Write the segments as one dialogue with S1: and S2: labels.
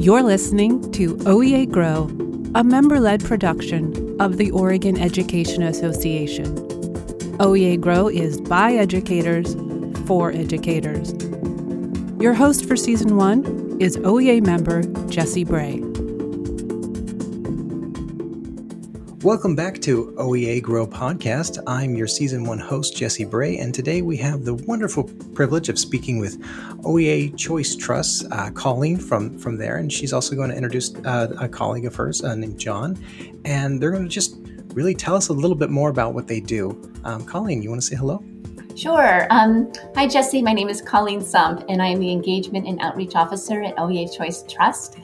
S1: You're listening to OEA Grow, a member led production of the Oregon Education Association. OEA Grow is by educators for educators. Your host for season one is OEA member Jesse Bray.
S2: Welcome back to OEA Grow Podcast. I'm your season one host, Jesse Bray, and today we have the wonderful privilege of speaking with OEA Choice Trust, uh, Colleen from, from there. And she's also going to introduce uh, a colleague of hers uh, named Jon. And they're going to just really tell us a little bit more about what they do. Um, Colleen, you want to say hello?
S3: Sure. Um, hi, Jesse. My name is Colleen Sump, and I am the Engagement and Outreach Officer at OEA Choice Trust.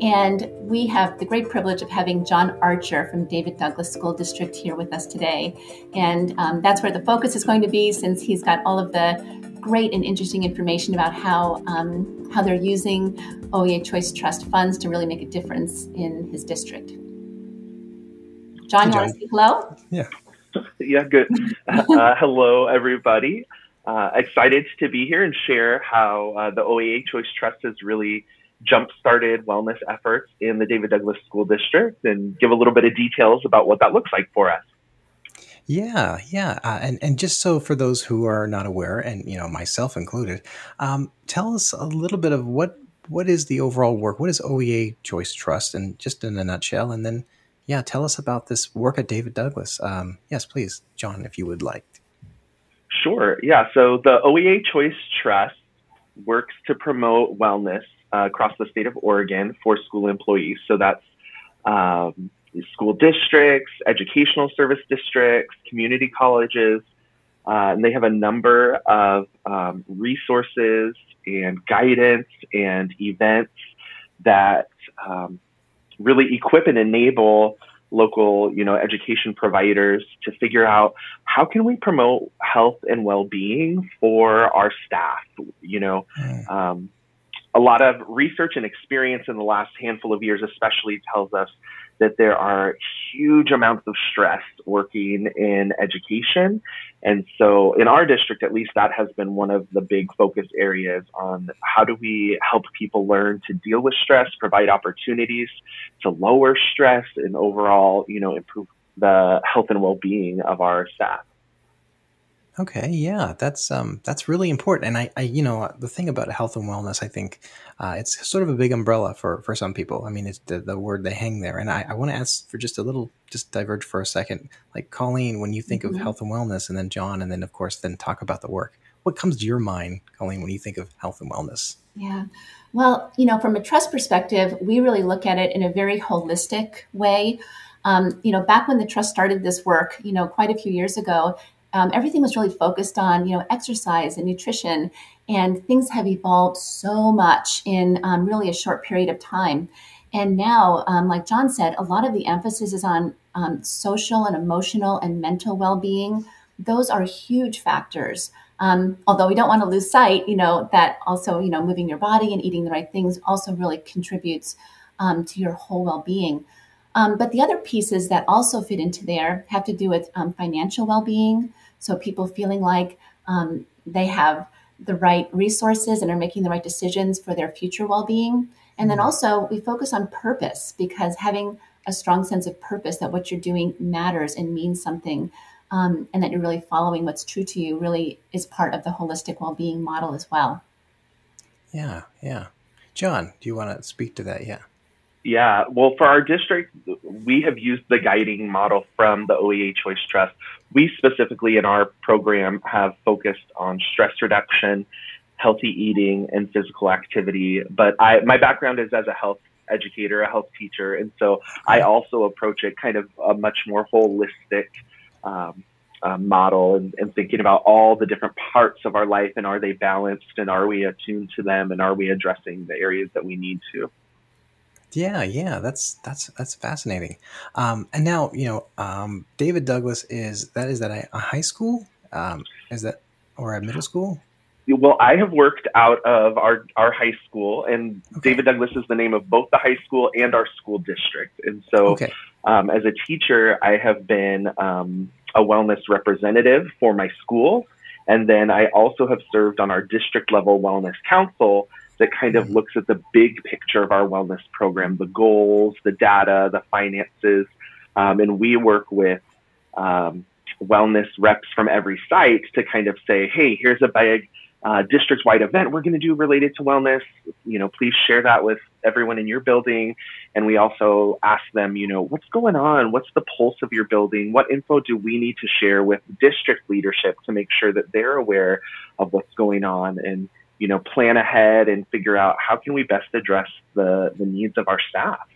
S3: And we have the great privilege of having Jon Archer from David Douglas School District here with us today. And um, that's where the focus is going to be since he's got all of the great and interesting information about how, um, how they're using OEA Choice Trust funds to really make a difference in his district. Jon, you want to say hello?
S2: Yeah.
S4: Yeah, good. Uh, hello, everybody. Uh, excited to be here and share how uh, the OEA Choice Trust has really jump started wellness efforts in the David Douglas School District and give a little bit of details about what that looks like for us.
S2: Yeah, yeah, uh, and and just so for those who are not aware, and you know myself included, um, tell us a little bit of what what is the overall work? What is OEA Choice Trust, and just in a nutshell, and then yeah, tell us about this work at David Douglas. Um, yes, please, Jon, if you would like.
S4: Sure. Yeah. So the OEA Choice Trust works to promote wellness uh, across the state of Oregon for school employees. So that's um, school districts, educational service districts, community colleges, uh, and they have a number of um, resources and guidance and events that um, really equip and enable local you know education providers to figure out how can we promote health and well-being for our staff you know mm. um, a lot of research and experience in the last handful of years, especially, tells us that there are huge amounts of stress working in education. And so, in our district, at least, that has been one of the big focus areas on how do we help people learn to deal with stress, provide opportunities to lower stress, and overall, you know, improve the health and well being of our staff.
S2: Okay, yeah, that's um, that's really important. And I, I, you know, the thing about health and wellness, I think uh, it's sort of a big umbrella for for some people. I mean, it's the, the word they hang there. And I, I want to ask for just a little, just diverge for a second. Like Colleen, when you think mm-hmm. of health and wellness, and then Jon, and then of course, then talk about the work. What comes to your mind, Colleen, when you think of health and wellness?
S3: Yeah. Well, you know, from a trust perspective, we really look at it in a very holistic way. Um, you know, back when the trust started this work, you know, quite a few years ago, um, everything was really focused on you know exercise and nutrition and things have evolved so much in um, really a short period of time. And now um, like jon said a lot of the emphasis is on um, social and emotional and mental well-being. Those are huge factors. Um, although we don't want to lose sight you know that also you know moving your body and eating the right things also really contributes um, to your whole well-being um, but the other pieces that also fit into there have to do with um, financial well being. So people feeling like um, they have the right resources and are making the right decisions for their future well being. And then mm-hmm. also, we focus on purpose because having a strong sense of purpose that what you're doing matters and means something. Um, and that you're really following what's true to you really is part of the holistic well-being model as well.
S2: Yeah, yeah. Jon, do you want to speak to that? Yeah.
S4: Yeah, well, for our district, we have used the guiding model from the OEA Choice Trust. We specifically in our program have focused on stress reduction, healthy eating, and physical activity. But I, my background is as a health educator, a health teacher, and so I also approach it kind of a much more holistic um, uh, model and, and, thinking about all the different parts of our life and are they balanced and are we attuned to them and are we addressing the areas that we need to.
S2: Yeah, yeah, that's that's that's fascinating. Um, and now you know, um, David Douglas is that is that a, a high school? Um, is that or a middle school?
S4: Well, I have worked out of our our high school, and okay. David Douglas is the name of both the high school and our school district. And so, okay. um, as a teacher, I have been um, a wellness representative for my school, and then I also have served on our district level wellness council that kind of looks at the big picture of our wellness program, the goals, the data, the finances. Um, and we work with um, wellness reps from every site to kind of say, hey, here's a big uh, district-wide event we're going to do related to wellness. You know, please share that with everyone in your building. And we also ask them, you know, what's going on? What's the pulse of your building? What info do we need to share with district leadership to make sure that they're aware of what's going on and you know plan ahead and figure out how can we best address the the needs of our staff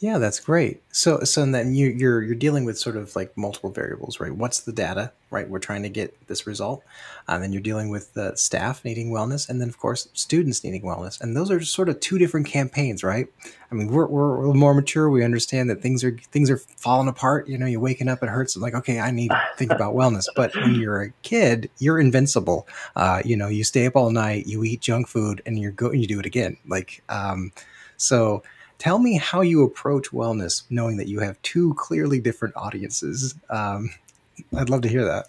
S2: yeah, that's great. So, so then you, you're you're dealing with sort of like multiple variables, right? What's the data, right? We're trying to get this result, and then you're dealing with the staff needing wellness, and then of course students needing wellness, and those are sort of two different campaigns, right? I mean, we're we're, more mature. We understand that things are things are falling apart. You know, you're waking up, it hurts. like, okay, I need to think about wellness. But when you're a kid, you're invincible. Uh, you know, you stay up all night, you eat junk food, and you go you do it again. Like, um, so Tell me how you approach wellness, knowing that you have two clearly different audiences. Um, I'd love to hear that.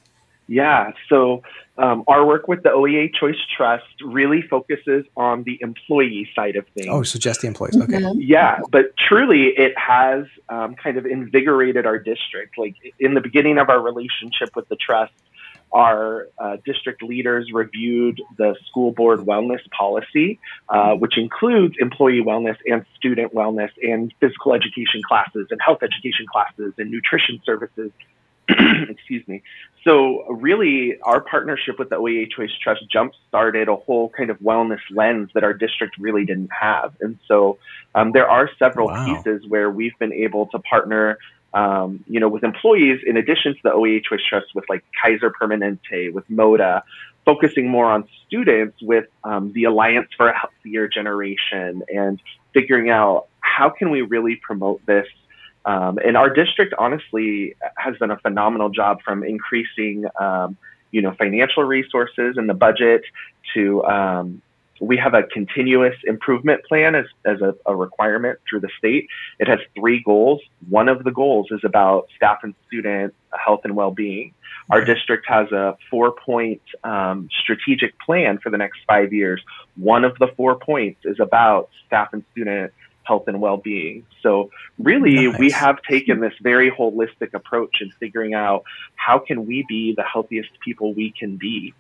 S4: Yeah, so um, our work with the OEA Choice Trust really focuses on the employee side of things.
S2: Oh, so just the employees. Okay.
S4: Mm-hmm. Yeah, but truly it has um, kind of invigorated our district. Like in the beginning of our relationship with the trust, our uh, district leaders reviewed the school board wellness policy, uh, which includes employee wellness and student wellness and physical education classes and health education classes and nutrition services. Excuse me. So, really, our partnership with the OEA Choice Trust jump started a whole kind of wellness lens that our district really didn't have. And so, um, there are several wow. pieces where we've been able to partner um, you know, with employees, in addition to the OEA Choice Trust, with like Kaiser Permanente, with MODA, focusing more on students with um, the Alliance for a Healthier Generation and figuring out how can we really promote this. Um, and our district, honestly, has done a phenomenal job from increasing, um, you know, financial resources in the budget to um, we have a continuous improvement plan as, as a, a, requirement through the state. It has three goals. One of the goals is about staff and student health and well-being. Our district has a four-point um, strategic plan for the next five years. One of the four points is about staff and student health and well-being. So really, nice. we have taken this very holistic approach in figuring out how can we be the healthiest people we can be.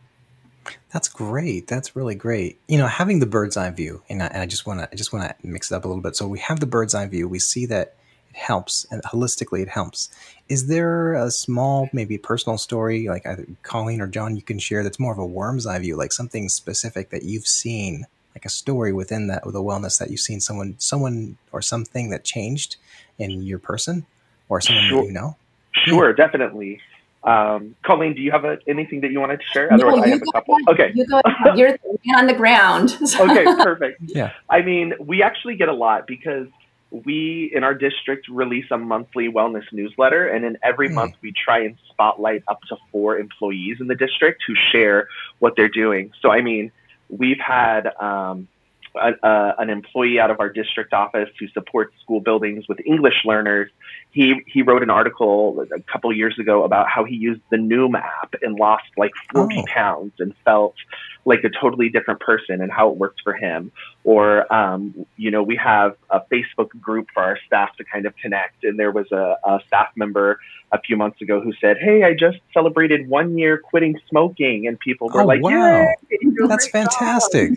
S2: That's great. That's really great. You know, having the bird's eye view, and I, and I just want to, I just want to mix it up a little bit. So we have the bird's eye view. We see that it helps, and holistically, it helps. Is there a small, maybe personal story, like either Colleen or Jon, you can share that's more of a worm's eye view, like something specific that you've seen, like a story within that with a wellness that you've seen someone, someone or something that changed in your person or someone sure. that you know?
S4: Sure, yeah. definitely. Um, Colleen, do you have a, anything that you wanted to share? Otherwise, no, I have a couple. Okay.
S3: You go, you're on the ground.
S4: okay, perfect. Yeah. I mean, we actually get a lot because we in our district release a monthly wellness newsletter, and in every mm. month we try and spotlight up to four employees in the district who share what they're doing. So, I mean, we've had um, a, a, an employee out of our district office who supports school buildings with English learners. He he wrote an article a couple years ago about how he used the Noom app and lost like 40 oh. pounds and felt like a totally different person and how it worked for him. Or um, you know, we have a Facebook group for our staff to kind of connect. And there was a, a staff member a few months ago who said, "Hey, I just celebrated one year quitting smoking," and people were
S2: oh,
S4: like,
S2: "Wow, that's fantastic."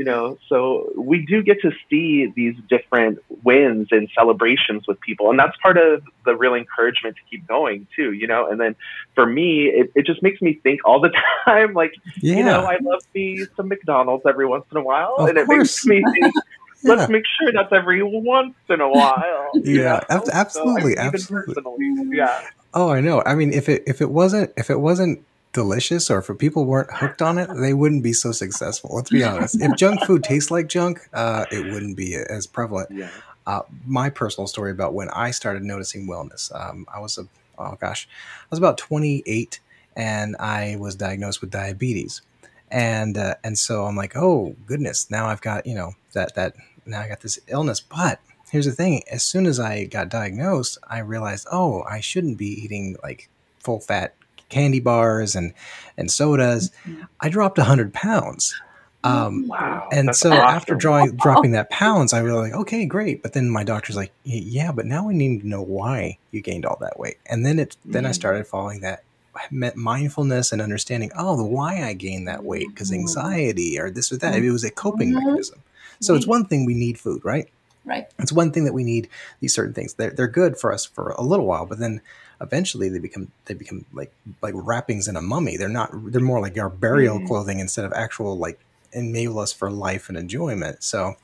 S4: You know so we do get to see these different wins and celebrations with people and that's part of the real encouragement to keep going too you know and then for me it, it just makes me think all the time like yeah. you know i love me some mcdonald's every once in a while
S2: of
S4: and it
S2: course.
S4: makes me think yeah. let's make sure that's every once in a while
S2: yeah absolutely so, absolutely
S4: yeah
S2: oh i know i mean if it if it wasn't if it wasn't delicious or if people weren't hooked on it, they wouldn't be so successful. Let's be honest. If junk food tastes like junk, uh, it wouldn't be as prevalent. Yeah. Uh, my personal story about when I started noticing wellness. Um, I was a oh gosh, I was about 28 and I was diagnosed with diabetes, and uh, and so I'm like, oh goodness, now I've got you know that that now I got this illness, but. Here's the thing: as soon as I got diagnosed, I realized, oh, I shouldn't be eating like full fat candy bars and and sodas. Mm-hmm. I dropped hundred pounds. Um,
S4: Wow.
S2: and
S4: that's
S2: so after drawing, dropping that pounds, I was like, okay, great. But then my doctor's like, yeah, but now we need to know why you gained all that weight. And then it, then I
S3: Mm.
S2: started following that met mindfulness and understanding, oh, the why I gained that weight because
S3: Mhm.
S2: anxiety or this or that. It was a coping mechanism. So it's one thing we need food, right?
S3: Right.
S2: It's one thing that we need these certain things. They're, they're good for us for a little while, but then eventually they become they become like like wrappings in a mummy. They're not. They're more like our burial
S4: Mm.
S2: clothing instead of actual like enable us for life and enjoyment. So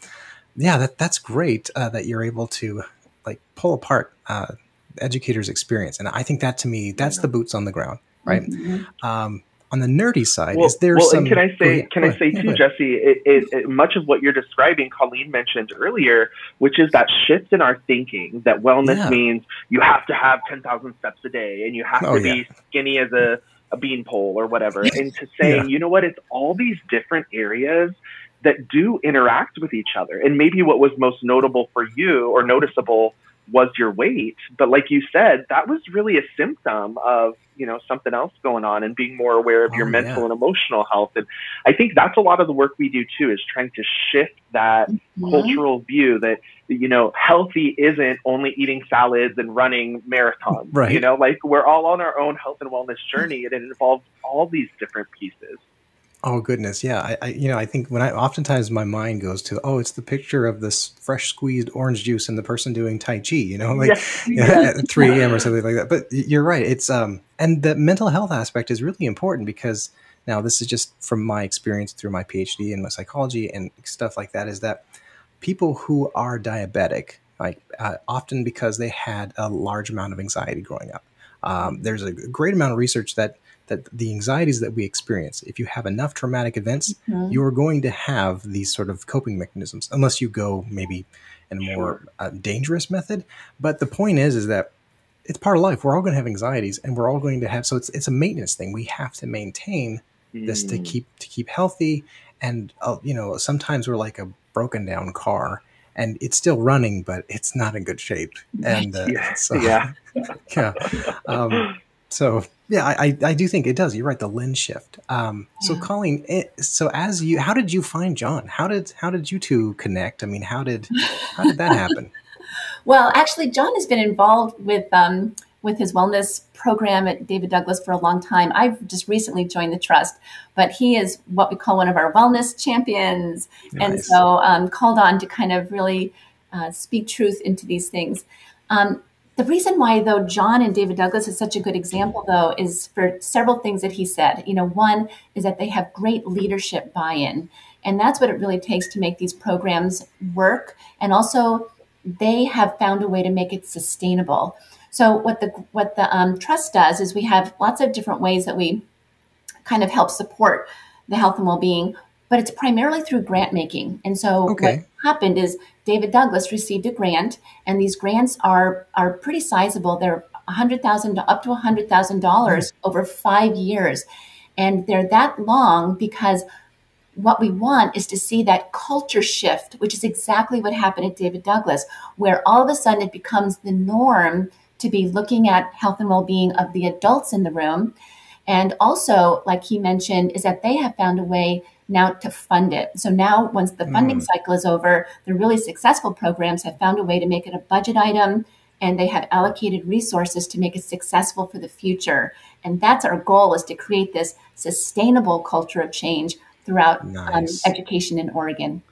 S2: yeah, that that's great uh, that you're able to like pull apart uh, educators' experience, and I think that to me that's the boots on the ground, right?
S3: Mhm.
S2: Um, on the nerdy side,
S4: Well,
S2: is there
S4: well,
S2: some?
S4: and can I say, oh,
S2: ahead,
S4: can I say.
S2: Yeah,
S4: too. Jesse? It, it, it, much of what you're describing, Colleen mentioned earlier, which is that shift in our thinking that wellness
S2: Yeah.
S4: means you have to have 10,000 steps a day and you have
S2: Oh,
S4: to be skinny as a, a beanpole or whatever, and to saying,
S2: Yeah.
S4: you know what, it's all these different areas that do interact with each other. And maybe what was most notable for you or noticeable was your weight, but like you said, that was really a symptom of you know something else going on and being more aware of your
S2: Oh,
S4: mental
S2: yeah.
S4: and emotional health. And I think that's a lot of the work we do too, is trying to shift that
S3: Mhm.
S4: cultural view that you know healthy isn't only eating salads and running marathons.
S2: Right.
S4: You know, like we're all on our own health and wellness journey, and it involves all these different pieces.
S2: Oh goodness, yeah. I, I, you know, I think when I oftentimes my mind goes to, oh, it's the picture of this fresh squeezed orange juice and the person doing tai chi. You know, like
S4: Yes.
S2: at 3 a.m. or something like that. But you're right. It's um, and the mental health aspect is really important because now this is just from my experience through my PhD and my psychology and stuff like that. Is that people who are diabetic, like uh, often because they had a large amount of anxiety growing up. Um, there's a great amount of research that that the anxieties that we experience, if you have enough traumatic events,
S3: Mhm.
S2: you are going to have these sort of coping mechanisms, unless you go maybe in a more uh, dangerous method. But the point is, is that it's part of life. We're all going to have anxieties, and we're all going to have. So it's it's a maintenance thing. We have to maintain this to
S4: Mm.
S2: keep to keep healthy. And uh, you know, sometimes we're like a broken down car, and it's still running, but it's not in good shape. And uh,
S4: Yeah.
S2: so,
S4: yeah.
S2: yeah. Um, so yeah, I, I do think it does. You're right. The lens shift. Um, so
S3: Yeah.
S2: Colleen, it, so as you, how did you find Jon? How did how did you two connect? I mean, how did how did that happen?
S3: Well, actually, Jon has been involved with um, with his wellness program at David Douglas for a long time. I've just recently joined the trust, but he is what we call one of our wellness champions, and so um, called on to kind of really uh, speak truth into these things. Um, the reason why, though, Jon and David Douglas is such a good example, though, is for several things that he said. You know, one is that they have great leadership buy-in, and that's what it really takes to make these programs work, and also they have found a way to make it sustainable. So what the what the um, trust does is we have lots of different ways that we kind of help support the health and well-being, but it's primarily through grant making. And so
S2: Okay.
S3: what happened is David Douglas received a grant, and these grants are are pretty sizable. They're a hundred thousand up to a hundred thousand dollars mm-hmm. over five years, and they're that long because what we want is to see that culture shift, which is exactly what happened at David Douglas, where all of a sudden it becomes the norm to be looking at health and well being of the adults in the room. And also, like he mentioned, is that they have found a way now to fund it. So now, once the funding cycle is over, the really successful programs have found a way to make it a budget item and they have allocated resources to make it successful for the future. And that's our goal is to create this sustainable culture of change throughout um, education in Oregon.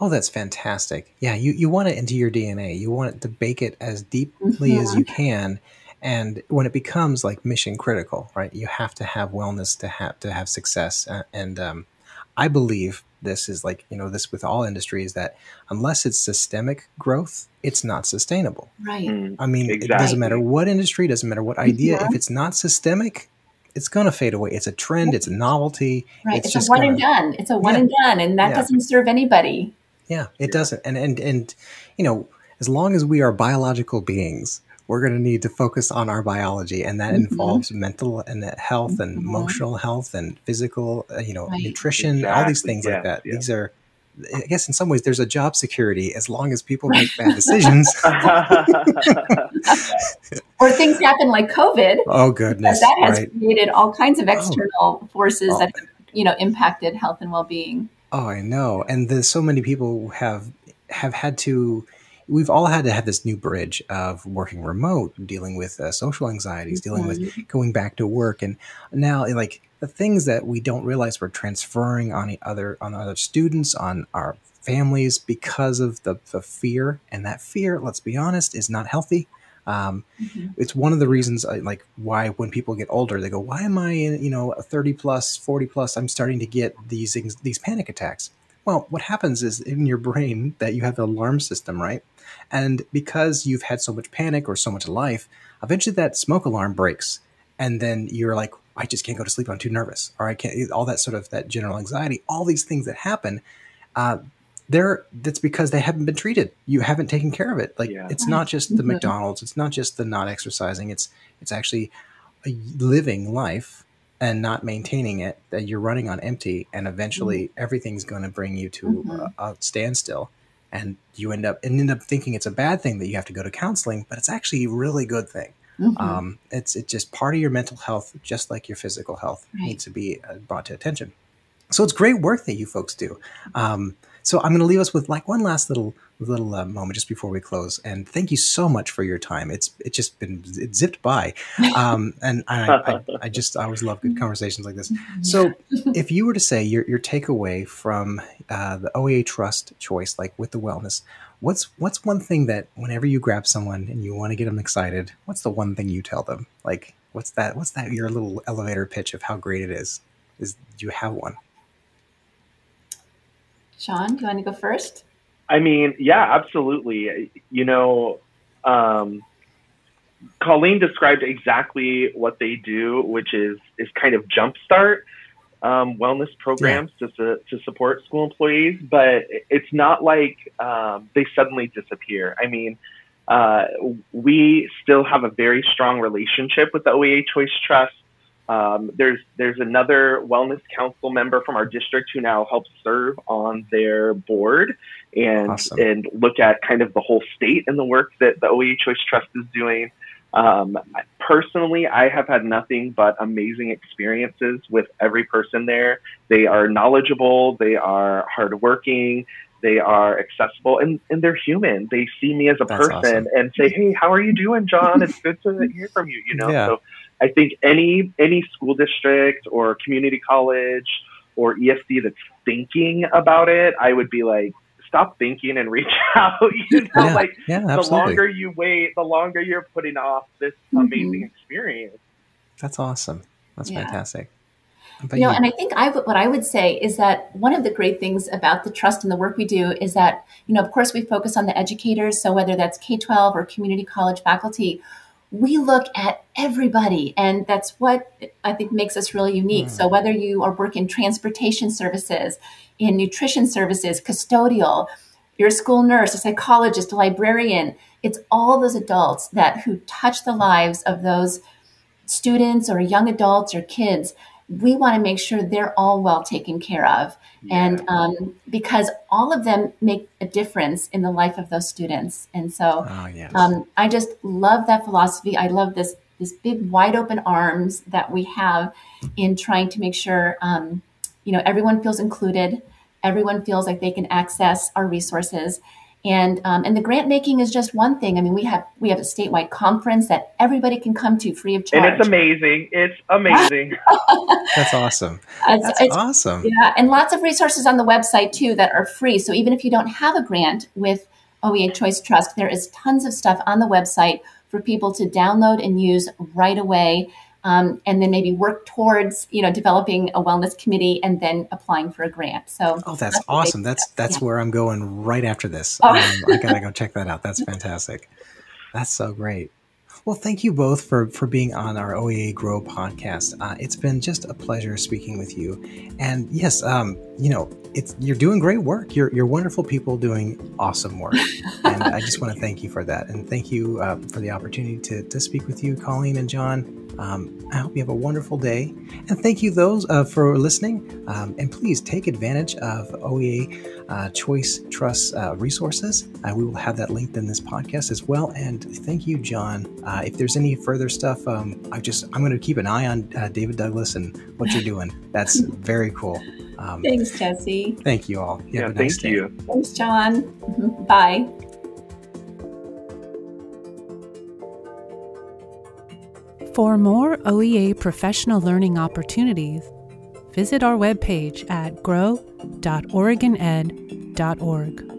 S2: Oh, that's fantastic. Yeah, you, you want it into your DNA. You want it to bake it as deeply as
S3: Mm-hmm.
S2: you can. And when it becomes like mission critical, right? You have to have wellness to have to have success. Uh, and um, I believe this is like you know this with all industries that unless it's systemic growth, it's not sustainable.
S3: Right.
S4: Mm.
S2: I mean, it doesn't matter what industry, doesn't matter what idea.
S3: Mhm.
S2: If it's not systemic, it's going to fade away. It's a trend. It's a novelty.
S3: Right.
S2: It's
S3: It's,
S2: just
S3: a one
S2: gonna-
S3: and done. It's a one
S2: Yeah.
S3: and done, and that
S2: Yeah.
S3: doesn't serve anybody.
S2: Yeah, it doesn't. And and and you know, as long as we are biological beings, we're going to need to focus on our biology, and that
S3: Mhm.
S2: involves mental and health and
S3: Mhm.
S2: emotional health and physical, uh, you know,
S3: Right.
S2: nutrition, all these
S4: Exactly.
S2: things like that.
S4: yeah.
S2: These are, I guess, in some ways, there's a job security as long as people make bad decisions.
S3: Or things happen like COVID,
S2: oh goodness,
S3: that has
S2: right?
S3: created all kinds of external forces
S2: Oh.
S3: that you know impacted health and well-being.
S2: Oh, I know. And there's so many people have have had to we've all had to have this new bridge of working remote, dealing with uh, social anxieties, dealing mm-hmm. with going back to work, and now like the things that we don't realize we're transferring on other on other students, on our families because of the, the fear, and that fear, let's be honest, is not healthy. Um, mm-hmm. It's one of the reasons, uh, like, why when people get older, they go, "Why am I, in, you know, thirty plus, forty plus? I'm starting to get these these panic attacks." Well, what happens is in your brain that you have the alarm system, right? And because you've had so much panic or so much life, eventually that smoke alarm breaks, and then you're like, "I just can't go to sleep. I'm too nervous," or I can't. All that sort of that general anxiety, all these things that happen. Uh, they're that's because they haven't been treated. You haven't taken care of it. Like yeah. it's not just the mm-hmm. McDonald's, it's not just the not exercising. It's it's actually a living life and not maintaining it that you're running on empty and eventually mm-hmm. everything's going to bring you to mm-hmm. a, a, standstill and you end up and end up thinking it's a bad thing that you have to go to counseling but it's actually a really good thing mm-hmm. um, it's it's just part of your mental health just like your physical health right. needs to be uh, brought to attention so it's great work that you folks do um, so I'm going to leave us with like one last little little uh, moment just before we close. And thank you so much for your time. It's it's just been it zipped by, um, and I, I, I, just I always love good conversations like this. So if you were to say your your takeaway from uh, the OEA Trust choice, like with the wellness, what's what's one thing that whenever you grab someone and you want to get them excited, what's the one thing you tell them? Like what's that? What's that? Your little elevator pitch of how great it is. Is do you have one?
S3: Jon, do you want to go first?
S4: I mean, yeah, absolutely. You know, um, Colleen described exactly what they do, which is is kind of jumpstart um, wellness programs yeah. to to support school employees, but it's not like um, they suddenly disappear. I mean, uh, we still have a very strong relationship with the OEA Choice Trust. Um, there's there's another wellness council member from our district who now helps serve on their board and awesome. and look at kind of the whole state and the work that the OEA Choice Trust is doing. Um, personally, I have had nothing but amazing experiences with every person there. They are knowledgeable, they are hardworking, they are accessible, and, and they're human. They see me as a That's person awesome. and say, "Hey, how are you doing, Jon? It's good to hear from you." You know, yeah. so I think any any school district or community college or ESD that's thinking about it, I would be like, stop thinking and reach out. You know, yeah, like yeah, the longer you wait, the longer you're putting off this mm-hmm. amazing experience.
S2: That's awesome. That's yeah. fantastic.
S3: You know, you? and I think I what I would say is that one of the great things about the trust and the work we do is that, you know, of course we focus on the educators. So whether that's K 12 or community college faculty, we look at everybody and that's what i think makes us really unique mm. so whether you are working transportation services in nutrition services custodial you're a school nurse a psychologist a librarian it's all those adults that who touch the lives of those students or young adults or kids we want to make sure they're all well taken care of. Yeah. And um, because all of them make a difference in the life of those students. And so oh, yes. um, I just love that philosophy. I love this, this big wide open arms that we have in trying to make sure, um, you know, everyone feels included. Everyone feels like they can access our resources and um, and the grant making is just one thing. I mean, we have we have a statewide conference that everybody can come to free of charge.
S4: And it's amazing. It's amazing.
S2: That's awesome. It's, That's it's, awesome.
S3: Yeah, and lots of resources on the website too that are free. So even if you don't have a grant with OEA Choice Trust, there is tons of stuff on the website for people to download and use right away um, and then maybe work towards you know developing a wellness committee and then applying for a grant. So
S2: oh, that's, that's awesome. That's that's yeah. where I'm going right after this. Oh. Um, I gotta go check that out. That's fantastic. That's so great. Well, thank you both for for being on our OEA Grow podcast. Uh, it's been just a pleasure speaking with you. And yes, um, you know, it's you're doing great work. You're you're wonderful people doing awesome work, and I just want to thank you for that. And thank you uh, for the opportunity to to speak with you, Colleen and Jon. Um, I hope you have a wonderful day. And thank you, those uh, for listening. Um, and please take advantage of OEA uh, Choice Trust uh, resources. Uh, we will have that linked in this podcast as well. And thank you, Jon. Uh, if there's any further stuff, um, I just I'm going to keep an eye on uh, David Douglas and what you're doing. That's very cool.
S3: Um, Thanks, Jesse.
S2: Thank you all.
S4: You yeah, nice thank day. you.
S3: Thanks, Jon. Bye.
S1: For more OEA professional learning opportunities, visit our webpage at grow.oregoned.org.